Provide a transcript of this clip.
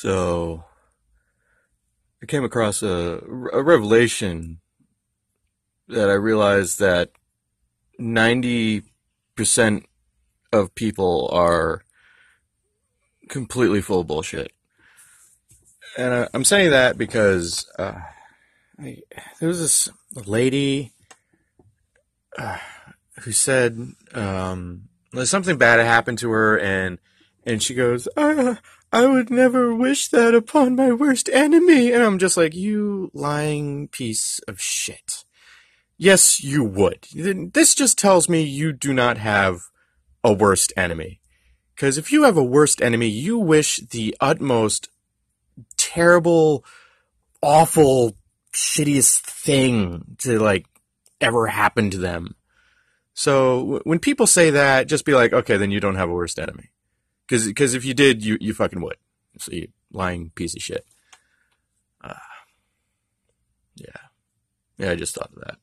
So I came across a, a revelation that I realized that 90% of people are completely full of bullshit. And I, I'm saying that because uh, I, there was this lady uh, who said um, something bad happened to her, and and she goes, uh, "I would never wish that upon my worst enemy," and I'm just like, "You lying piece of shit." Yes, you would. This just tells me you do not have a worst enemy. Because if you have a worst enemy, you wish the utmost terrible, awful, shittiest thing to like ever happen to them. So when people say that, just be like, okay, then you don't have a worst enemy. Because because if you did, you you fucking would. So you lying piece of shit. Uh, yeah, yeah. I just thought of that.